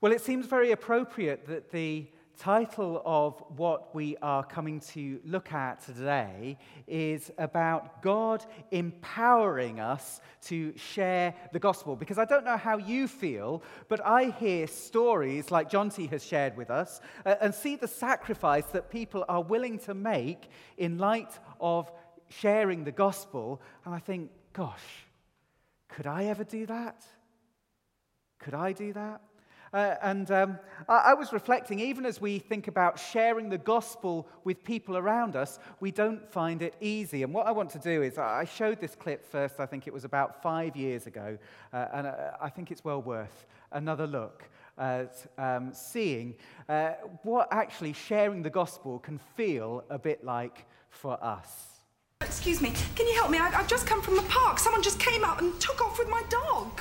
Well, it seems very appropriate that the title of what we are coming to look at today is about God empowering us to share the gospel. Because I don't know how you feel, but I hear stories like Jonty has shared with us uh, and see the sacrifice that people are willing to make in light of sharing the gospel. And I think, gosh, could I ever do that? Could I do that? Uh, and um, I, I, was reflecting, even as we think about sharing the gospel with people around us, we don't find it easy. And what I want to do is, I showed this clip first, I think it was about five years ago, uh, and uh, I think it's well worth another look at um, seeing uh, what actually sharing the gospel can feel a bit like for us. Excuse me, can you help me? I, have just come from the park. Someone just came up and took off with my dog.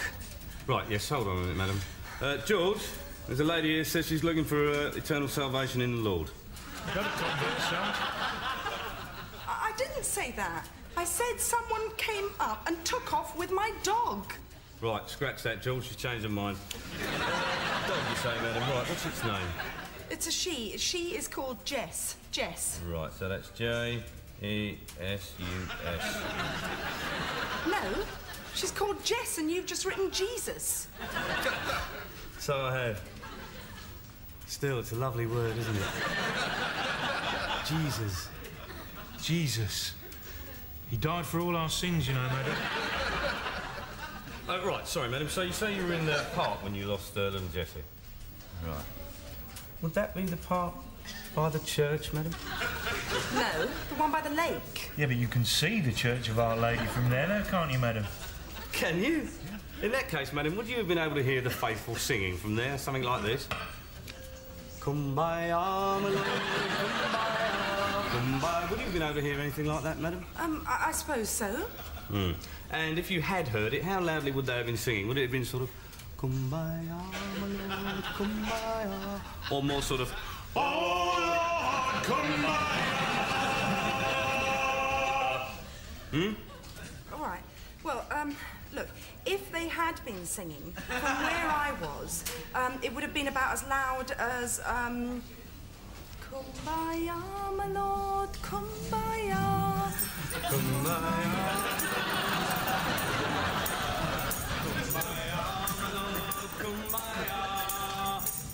Right, yes, hold on a minute, madam. Uh, George, there's a lady here says she's looking for uh, eternal salvation in the Lord. Got a Sarge. I didn't say that. I said someone came up and took off with my dog. Right, scratch that, George. She's changed her mind. dog, you say, madam. Right, what's its name? It's a she. She is called Jess. Jess. Right, so that's J E S U S. No, she's called Jess, and you've just written Jesus. So I have. Still, it's a lovely word, isn't it? Jesus. Jesus. He died for all our sins, you know, madam. Oh, right, sorry, madam. So you say you were in the park when you lost uh, little Jessie? Right. Would that be the park by the church, madam? No, the one by the lake. Yeah, but you can see the Church of Our Lady from there, now, can't you, madam? Can you? In that case, madam, would you have been able to hear the faithful singing from there? Something like this. Kumbaya, my lord, kumbaya, kumbaya. Would you have been able to hear anything like that, madam? Um, I, I suppose so. Hmm. And if you had heard it, how loudly would they have been singing? Would it have been sort of kumbaya, my lord, kumbaya? Or more sort of, oh Lord, kumbaya? Hmm? They had been singing from where I was, um, it would have been about as loud as, um, Kumbaya, my lord, kumbaya. Kumbaya.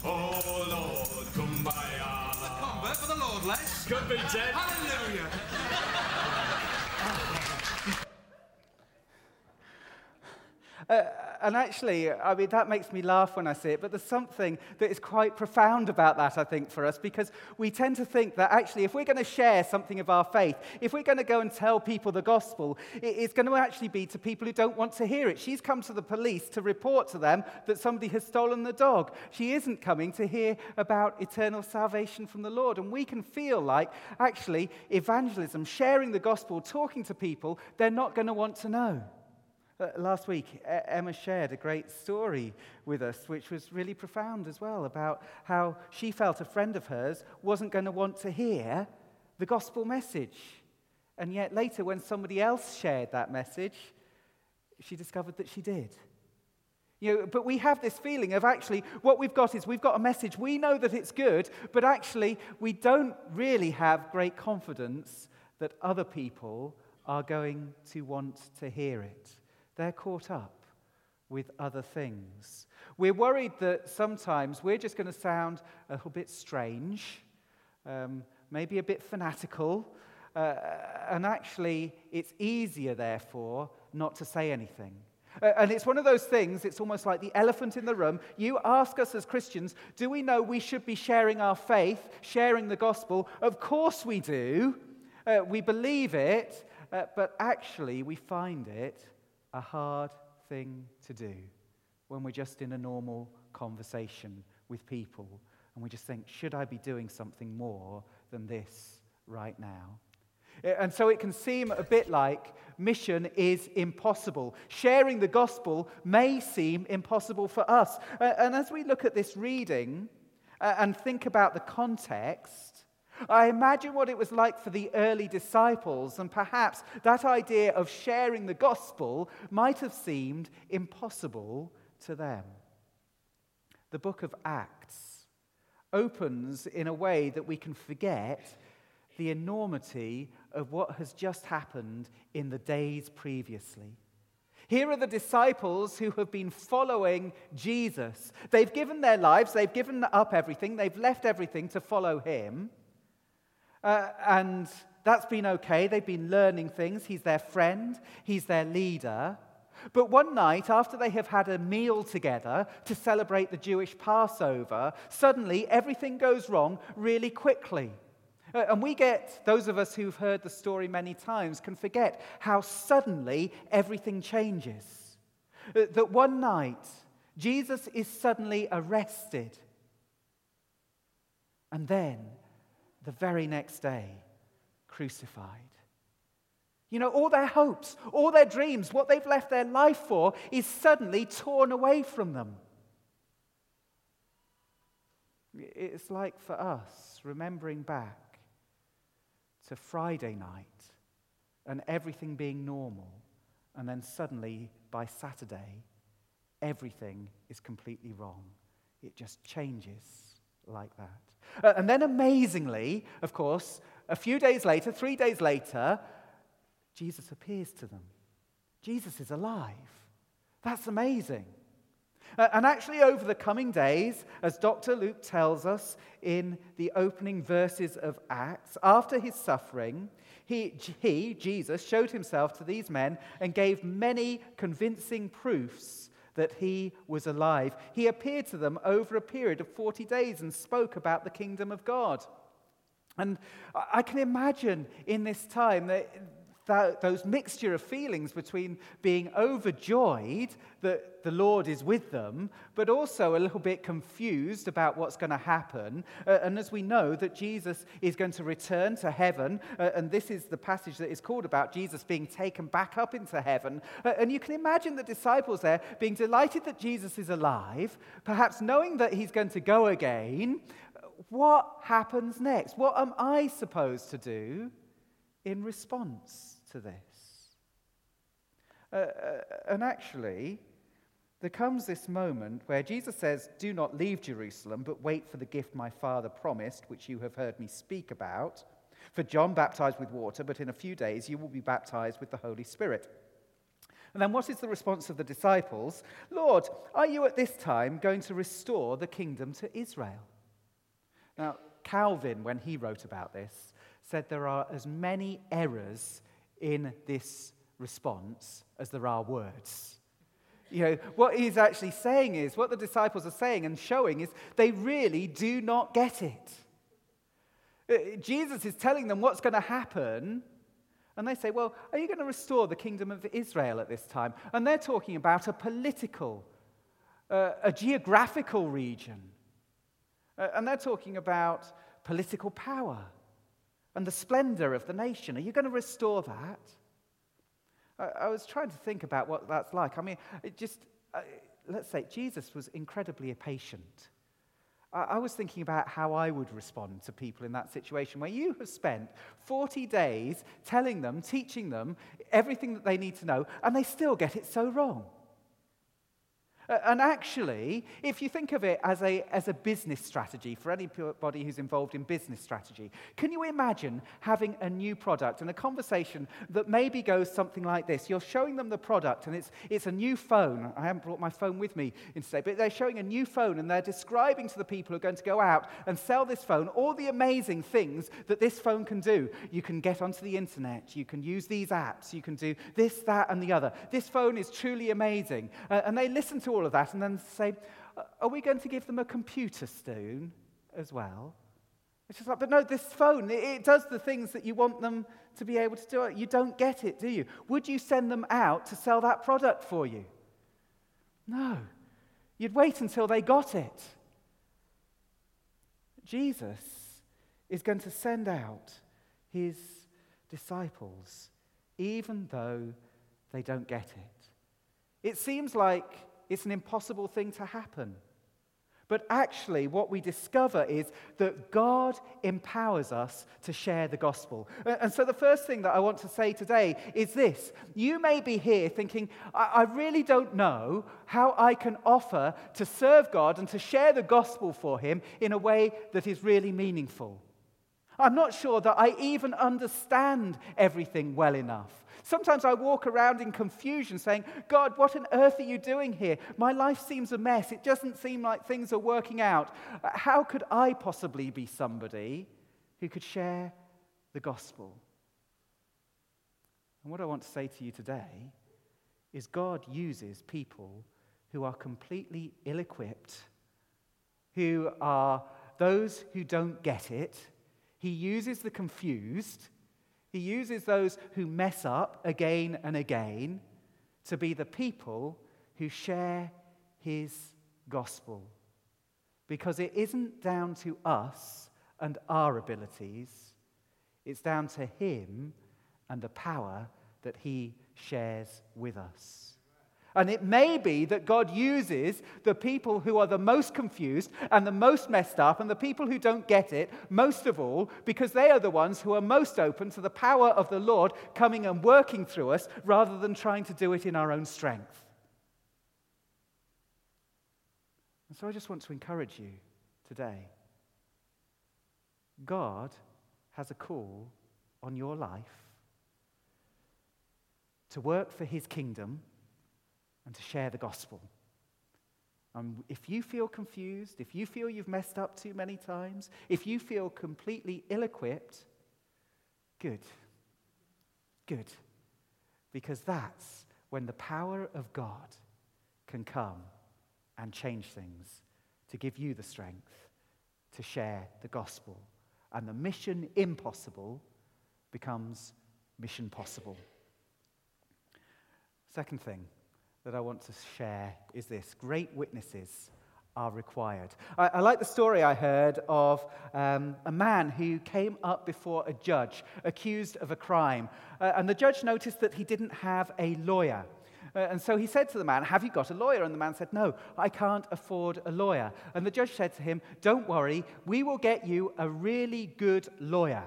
Oh Lord, kumbaya. Convert for the Lord, lads. Could be dead. Hallelujah. Uh, and actually, I mean, that makes me laugh when I see it, but there's something that is quite profound about that, I think, for us, because we tend to think that actually, if we're going to share something of our faith, if we're going to go and tell people the gospel, it's going to actually be to people who don't want to hear it. She's come to the police to report to them that somebody has stolen the dog. She isn't coming to hear about eternal salvation from the Lord. And we can feel like, actually, evangelism, sharing the gospel, talking to people, they're not going to want to know. Uh, last week, Emma shared a great story with us, which was really profound as well, about how she felt a friend of hers wasn't going to want to hear the gospel message. And yet, later, when somebody else shared that message, she discovered that she did. You know, but we have this feeling of actually what we've got is we've got a message. We know that it's good, but actually we don't really have great confidence that other people are going to want to hear it. They're caught up with other things. We're worried that sometimes we're just going to sound a little bit strange, um, maybe a bit fanatical, uh, and actually, it's easier, therefore, not to say anything. And it's one of those things, it's almost like the elephant in the room. You ask us as Christians, do we know we should be sharing our faith, sharing the gospel? Of course we do. Uh, we believe it, uh, but actually, we find it a hard thing to do when we're just in a normal conversation with people and we just think, should I be doing something more than this right now? Eh, and so it can seem a bit like mission is impossible. Sharing the gospel may seem impossible for us. And as we look at this reading and think about the context, I imagine what it was like for the early disciples, and perhaps that idea of sharing the gospel might have seemed impossible to them. the book of Acts opens in a way that we can forget the enormity of what has just happened in the days previously. Here are the disciples who have been following Jesus. They've given their lives, they've given up everything, they've left everything to follow him. Uh, and that's been okay. They've been learning things. He's their friend, he's their leader. But one night, after they have had a meal together to celebrate the Jewish Passover, suddenly everything goes wrong really quickly. Uh, and we get, those of us who've heard the story many times, can forget how suddenly everything changes. Uh, that one night, Jesus is suddenly arrested. And then, the very next day, crucified. You know, all their hopes, all their dreams, what they've left their life for is suddenly torn away from them. It's like for us, remembering back to Friday night and everything being normal, and then suddenly by Saturday, everything is completely wrong. It just changes like that. Uh, and then, amazingly, of course, a few days later, three days later, Jesus appears to them. Jesus is alive. That's amazing. Uh, and actually, over the coming days, as Dr. Luke tells us in the opening verses of Acts, after his suffering, he, he, Jesus, showed himself to these men and gave many convincing proofs that he was alive. He appeared to them over a period of 40 days and spoke about the kingdom of God. And I can imagine in this time that that, those mixture of feelings between being overjoyed that the Lord is with them, but also a little bit confused about what's going to happen. Uh, and as we know that Jesus is going to return to heaven, uh, and this is the passage that is called about Jesus being taken back up into heaven. Uh, and you can imagine the disciples there being delighted that Jesus is alive, perhaps knowing that he's going to go again. What happens next? What am I supposed to do in response? to this. Uh, uh, and actually, there comes this moment where Jesus says, Do not leave Jerusalem, but wait for the gift my Father promised, which you have heard me speak about. For John baptized with water, but in a few days you will be baptized with the Holy Spirit. And then what is the response of the disciples? Lord, are you at this time going to restore the kingdom to Israel? Now, Calvin, when he wrote about this, said there are as many errors in this response as there are words. You know, what he's actually saying is, what the disciples are saying and showing is they really do not get it. Uh, Jesus is telling them what's going to happen, and they say, Well, are you going to restore the kingdom of Israel at this time? And they're talking about a political, uh, a geographical region. Uh, and they're talking about political power and the splendor of the nation. Are you going to restore that? I, I was trying to think about what that's like. I mean, it just, uh, let's say, Jesus was incredibly patient. I, I was thinking about how I would respond to people in that situation where you have spent 40 days telling them, teaching them everything that they need to know, and they still get it so wrong. And actually, if you think of it as a, as a business strategy, for anybody who's involved in business strategy, can you imagine having a new product and a conversation that maybe goes something like this? You're showing them the product, and it's, it's a new phone. I haven't brought my phone with me today, but they're showing a new phone, and they're describing to the people who are going to go out and sell this phone all the amazing things that this phone can do. You can get onto the internet, you can use these apps, you can do this, that, and the other. This phone is truly amazing. Uh, and they listen to all of that and then say, Are we going to give them a computer soon as well? It's just like, but no, this phone, it, it does the things that you want them to be able to do. You don't get it, do you? Would you send them out to sell that product for you? No. You'd wait until they got it. Jesus is going to send out his disciples even though they don't get it. It seems like it's an impossible thing to happen. But actually, what we discover is that God empowers us to share the gospel. And so, the first thing that I want to say today is this You may be here thinking, I, really don't know how I can offer to serve God and to share the gospel for Him in a way that is really meaningful. I'm not sure that I even understand everything well enough. Sometimes I walk around in confusion saying, God, what on earth are you doing here? My life seems a mess. It doesn't seem like things are working out. Uh, how could I possibly be somebody who could share the gospel? And what I want to say to you today is God uses people who are completely ill equipped, who are those who don't get it. He uses the confused he uses those who mess up again and again to be the people who share his gospel. Because it isn't down to us and our abilities, it's down to him and the power that he shares with us. And it may be that God uses the people who are the most confused and the most messed up and the people who don't get it most of all because they are the ones who are most open to the power of the Lord coming and working through us rather than trying to do it in our own strength. And so I just want to encourage you today. God has a call on your life to work for his kingdom and to share the gospel. Um, if you feel confused, if you feel you've messed up too many times, if you feel completely ill equipped, good. Good. Because that's when the power of God can come and change things to give you the strength to share the gospel. And the mission impossible becomes mission possible. Second thing, that I want to share is this great witnesses are required. I, I like the story I heard of um, a man who came up before a judge accused of a crime. Uh, and the judge noticed that he didn't have a lawyer. Uh, and so he said to the man, Have you got a lawyer? And the man said, No, I can't afford a lawyer. And the judge said to him, Don't worry, we will get you a really good lawyer.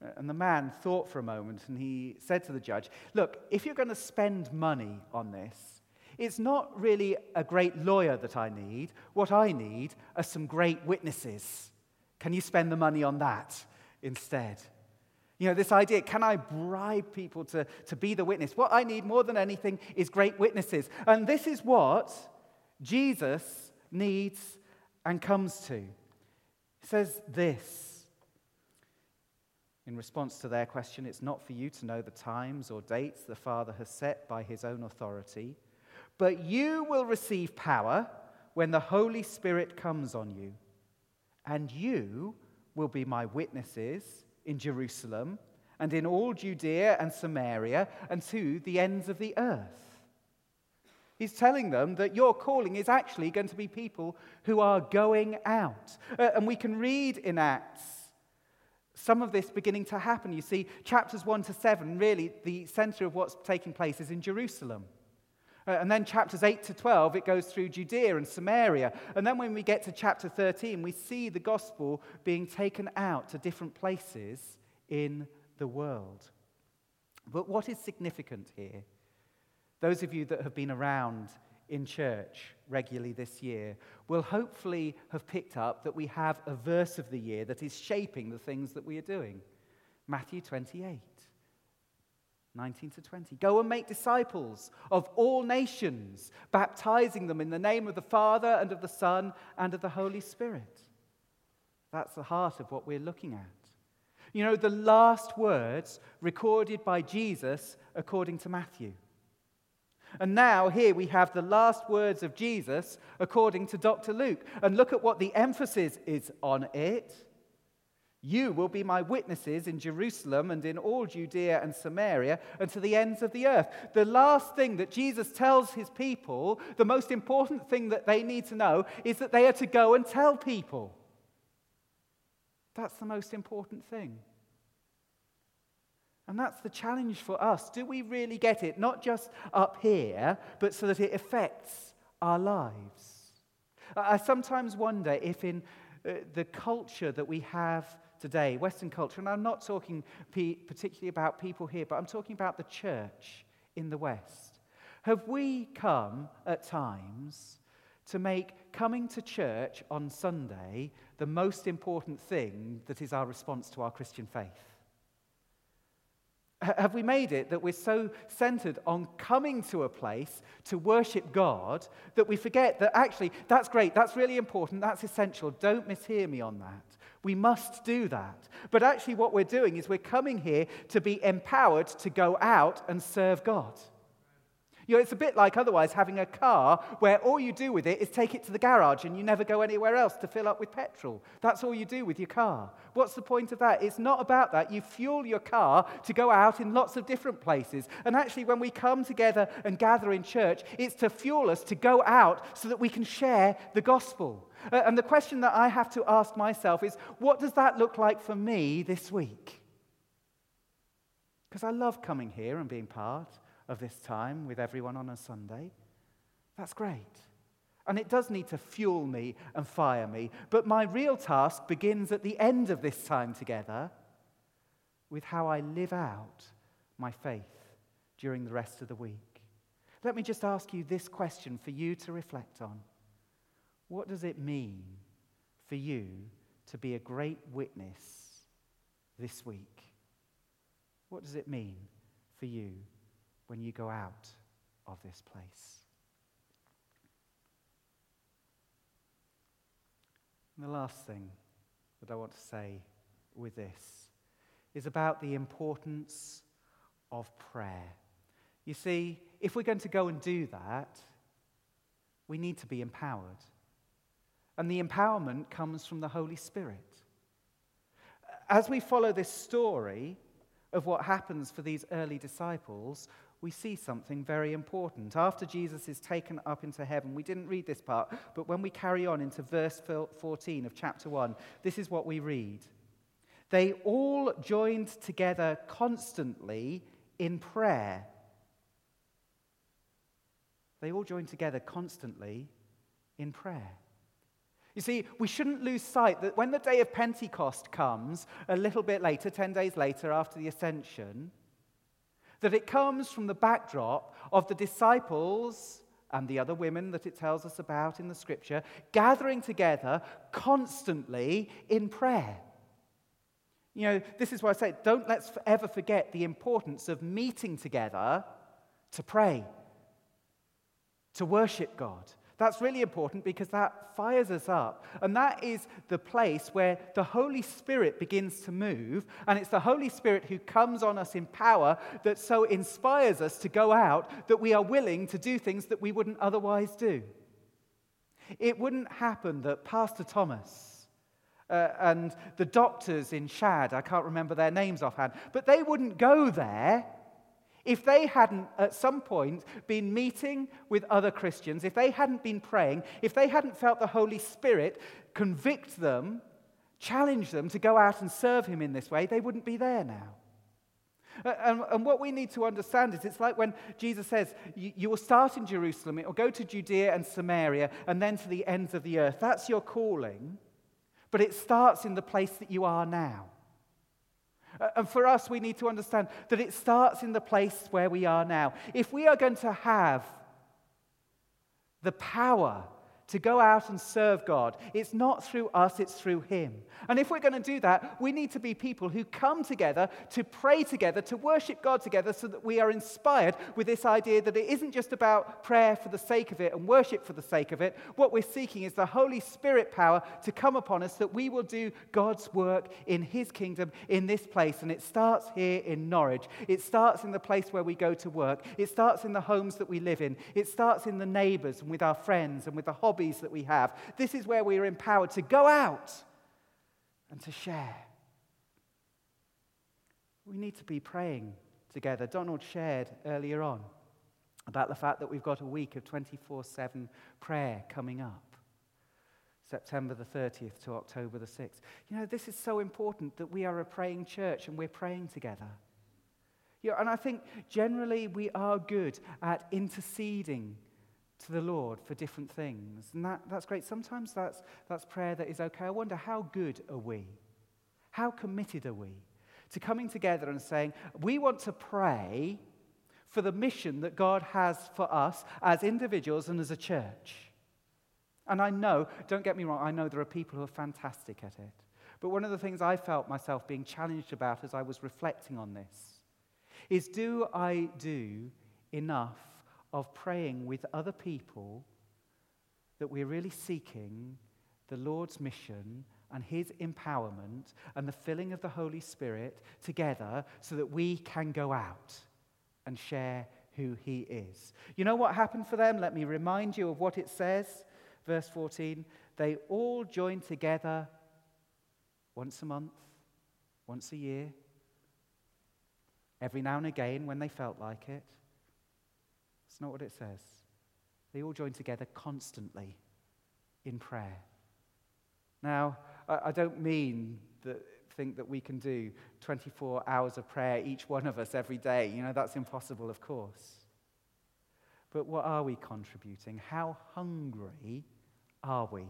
And the man thought for a moment and he said to the judge, Look, if you're going to spend money on this, it's not really a great lawyer that I need. What I need are some great witnesses. Can you spend the money on that instead? You know, this idea can I bribe people to, to be the witness? What I need more than anything is great witnesses. And this is what Jesus needs and comes to. He says this in response to their question, it's not for you to know the times or dates the Father has set by his own authority, but you will receive power when the Holy Spirit comes on you. And you will be my witnesses in Jerusalem and in all Judea and Samaria and to the ends of the earth. He's telling them that your calling is actually going to be people who are going out. Uh, and we can read in Acts some of this beginning to happen. You see, chapters 1 to 7, really, the center of what's taking place is in Jerusalem. Uh, and then chapters 8 to 12, it goes through Judea and Samaria. And then when we get to chapter 13, we see the gospel being taken out to different places in the world. But what is significant here? Those of you that have been around in church regularly this year will hopefully have picked up that we have a verse of the year that is shaping the things that we are doing. Matthew 28, 19 to 20. Go and make disciples of all nations, baptizing them in the name of the Father and of the Son and of the Holy Spirit. That's the heart of what we're looking at. You know, the last words recorded by Jesus according to Matthew. And now, here we have the last words of Jesus according to Dr. Luke. And look at what the emphasis is on it. You will be my witnesses in Jerusalem and in all Judea and Samaria and to the ends of the earth. The last thing that Jesus tells his people, the most important thing that they need to know, is that they are to go and tell people. That's the most important thing. And that's the challenge for us. Do we really get it? Not just up here, but so that it affects our lives. I sometimes wonder if, in uh, the culture that we have today, Western culture, and I'm not talking particularly about people here, but I'm talking about the church in the West, have we come at times to make coming to church on Sunday the most important thing that is our response to our Christian faith? Have we made it that we're so centered on coming to a place to worship God that we forget that actually that's great, that's really important, that's essential. Don't mishear me on that. We must do that. But actually, what we're doing is we're coming here to be empowered to go out and serve God. You know, it's a bit like otherwise having a car where all you do with it is take it to the garage and you never go anywhere else to fill up with petrol. That's all you do with your car. What's the point of that? It's not about that. You fuel your car to go out in lots of different places. And actually, when we come together and gather in church, it's to fuel us to go out so that we can share the gospel. Uh, and the question that I have to ask myself is what does that look like for me this week? Because I love coming here and being part of this time with everyone on a Sunday. That's great. And it does need to fuel me and fire me. But my real task begins at the end of this time together with how I live out my faith during the rest of the week. Let me just ask you this question for you to reflect on. What does it mean for you to be a great witness this week? What does it mean for you when you go out of this place. And the last thing that I want to say with this is about the importance of prayer. You see, if we're going to go and do that, we need to be empowered. And the empowerment comes from the Holy Spirit. As we follow this story of what happens for these early disciples, we see something very important. After Jesus is taken up into heaven, we didn't read this part, but when we carry on into verse 14 of chapter 1, this is what we read. They all joined together constantly in prayer. They all joined together constantly in prayer. You see, we shouldn't lose sight that when the day of Pentecost comes, a little bit later, 10 days later after the ascension, that it comes from the backdrop of the disciples and the other women that it tells us about in the scripture gathering together constantly in prayer. You know, this is why I say don't let's ever forget the importance of meeting together to pray, to worship God, that's really important because that fires us up. And that is the place where the Holy Spirit begins to move. And it's the Holy Spirit who comes on us in power that so inspires us to go out that we are willing to do things that we wouldn't otherwise do. It wouldn't happen that Pastor Thomas uh, and the doctors in Chad, I can't remember their names offhand, but they wouldn't go there if they hadn't at some point been meeting with other Christians, if they hadn't been praying, if they hadn't felt the Holy Spirit convict them, challenge them to go out and serve Him in this way, they wouldn't be there now. And, and, what we need to understand is it's like when Jesus says, you, will start in Jerusalem, it will go to Judea and Samaria, and then to the ends of the earth. That's your calling, but it starts in the place that you are now. Uh, and for us, we need to understand that it starts in the place where we are now. If we are going to have the power to go out and serve God. It's not through us, it's through Him. And if we're going to do that, we need to be people who come together to pray together, to worship God together, so that we are inspired with this idea that it isn't just about prayer for the sake of it and worship for the sake of it. What we're seeking is the Holy Spirit power to come upon us that we will do God's work in His kingdom in this place. And it starts here in Norwich. It starts in the place where we go to work. It starts in the homes that we live in. It starts in the neighbors and with our friends and with the hobbies hobbies that we have. This is where we are empowered to go out and to share. We need to be praying together. Donald shared earlier on about the fact that we've got a week of 24 7 prayer coming up. September the 30th to October the 6th. You know, this is so important that we are a praying church and we're praying together. You know, and I think generally we are good at interceding to the Lord for different things. And that, that's great. Sometimes that's, that's prayer that is okay. I wonder how good are we? How committed are we to coming together and saying, we want to pray for the mission that God has for us as individuals and as a church? And I know, don't get me wrong, I know there are people who are fantastic at it. But one of the things I felt myself being challenged about as I was reflecting on this is do I do enough of praying with other people that we're really seeking the Lord's mission and His empowerment and the filling of the Holy Spirit together so that we can go out and share who He is. You know what happened for them? Let me remind you of what it says. Verse 14 they all joined together once a month, once a year, every now and again when they felt like it. It's not what it says. They all join together constantly in prayer. Now, I, don't mean that think that we can do 24 hours of prayer, each one of us every day. You know, that's impossible, of course. But what are we contributing? How hungry are we?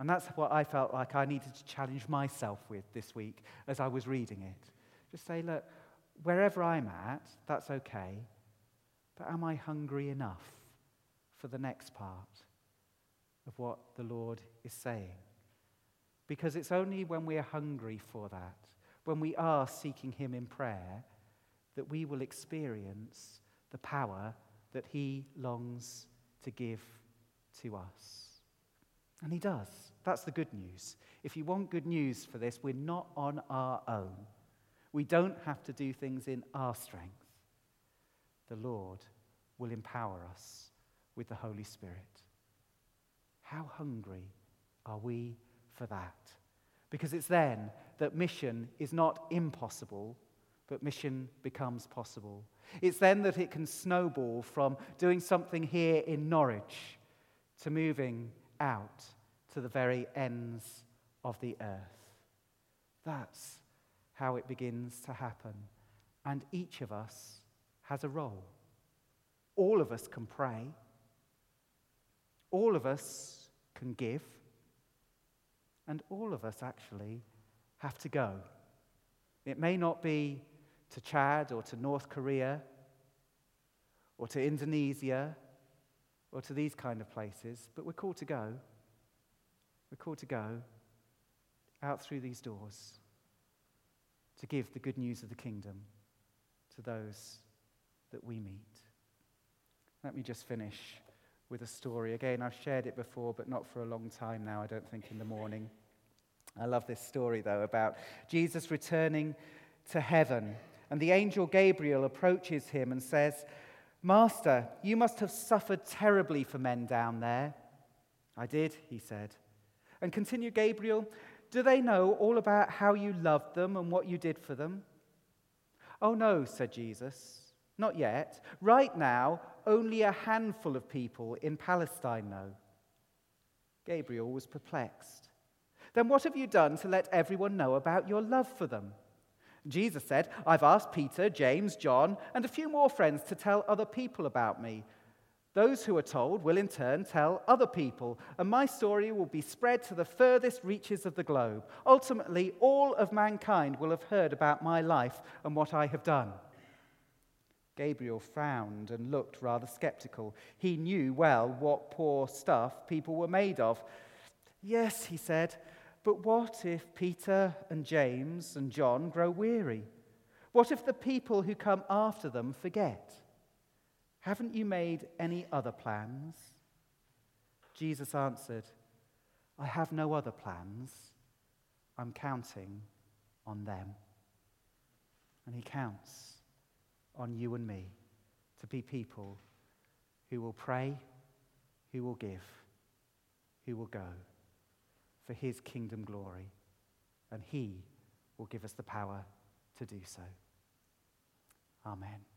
And that's what I felt like I needed to challenge myself with this week as I was reading it. Just say, look, wherever I'm at, that's okay. But am I hungry enough for the next part of what the Lord is saying? Because it's only when we're hungry for that, when we are seeking Him in prayer, that we will experience the power that He longs to give to us. And He does. That's the good news. If you want good news for this, we're not on our own. We don't have to do things in our strength the Lord will empower us with the Holy Spirit. How hungry are we for that? Because it's then that mission is not impossible, but mission becomes possible. It's then that it can snowball from doing something here in Norwich to moving out to the very ends of the earth. That's how it begins to happen. And each of us has a role. All of us can pray. All of us can give. And all of us actually have to go. It may not be to Chad or to North Korea or to Indonesia or to these kind of places, but we're called to go. We're called to go out through these doors to give the good news of the kingdom to those that we meet. Let me just finish with a story. Again, I've shared it before, but not for a long time now, I don't think, in the morning. I love this story, though, about Jesus returning to heaven. And the angel Gabriel approaches him and says, Master, you must have suffered terribly for men down there. I did, he said. And continued Gabriel, Do they know all about how you loved them and what you did for them? Oh, no, said Jesus. Not yet. Right now, only a handful of people in Palestine know. Gabriel was perplexed. Then what have you done to let everyone know about your love for them? Jesus said, I've asked Peter, James, John, and a few more friends to tell other people about me. Those who are told will in turn tell other people, and my story will be spread to the furthest reaches of the globe. Ultimately, all of mankind will have heard about my life and what I have done. Gabriel frowned and looked rather skeptical. He knew well what poor stuff people were made of. Yes, he said, but what if Peter and James and John grow weary? What if the people who come after them forget? Haven't you made any other plans? Jesus answered, I have no other plans. I'm counting on them. And he counts on you and me to be people who will pray, who will give, who will go for his kingdom glory. And he will give us the power to do so. Amen.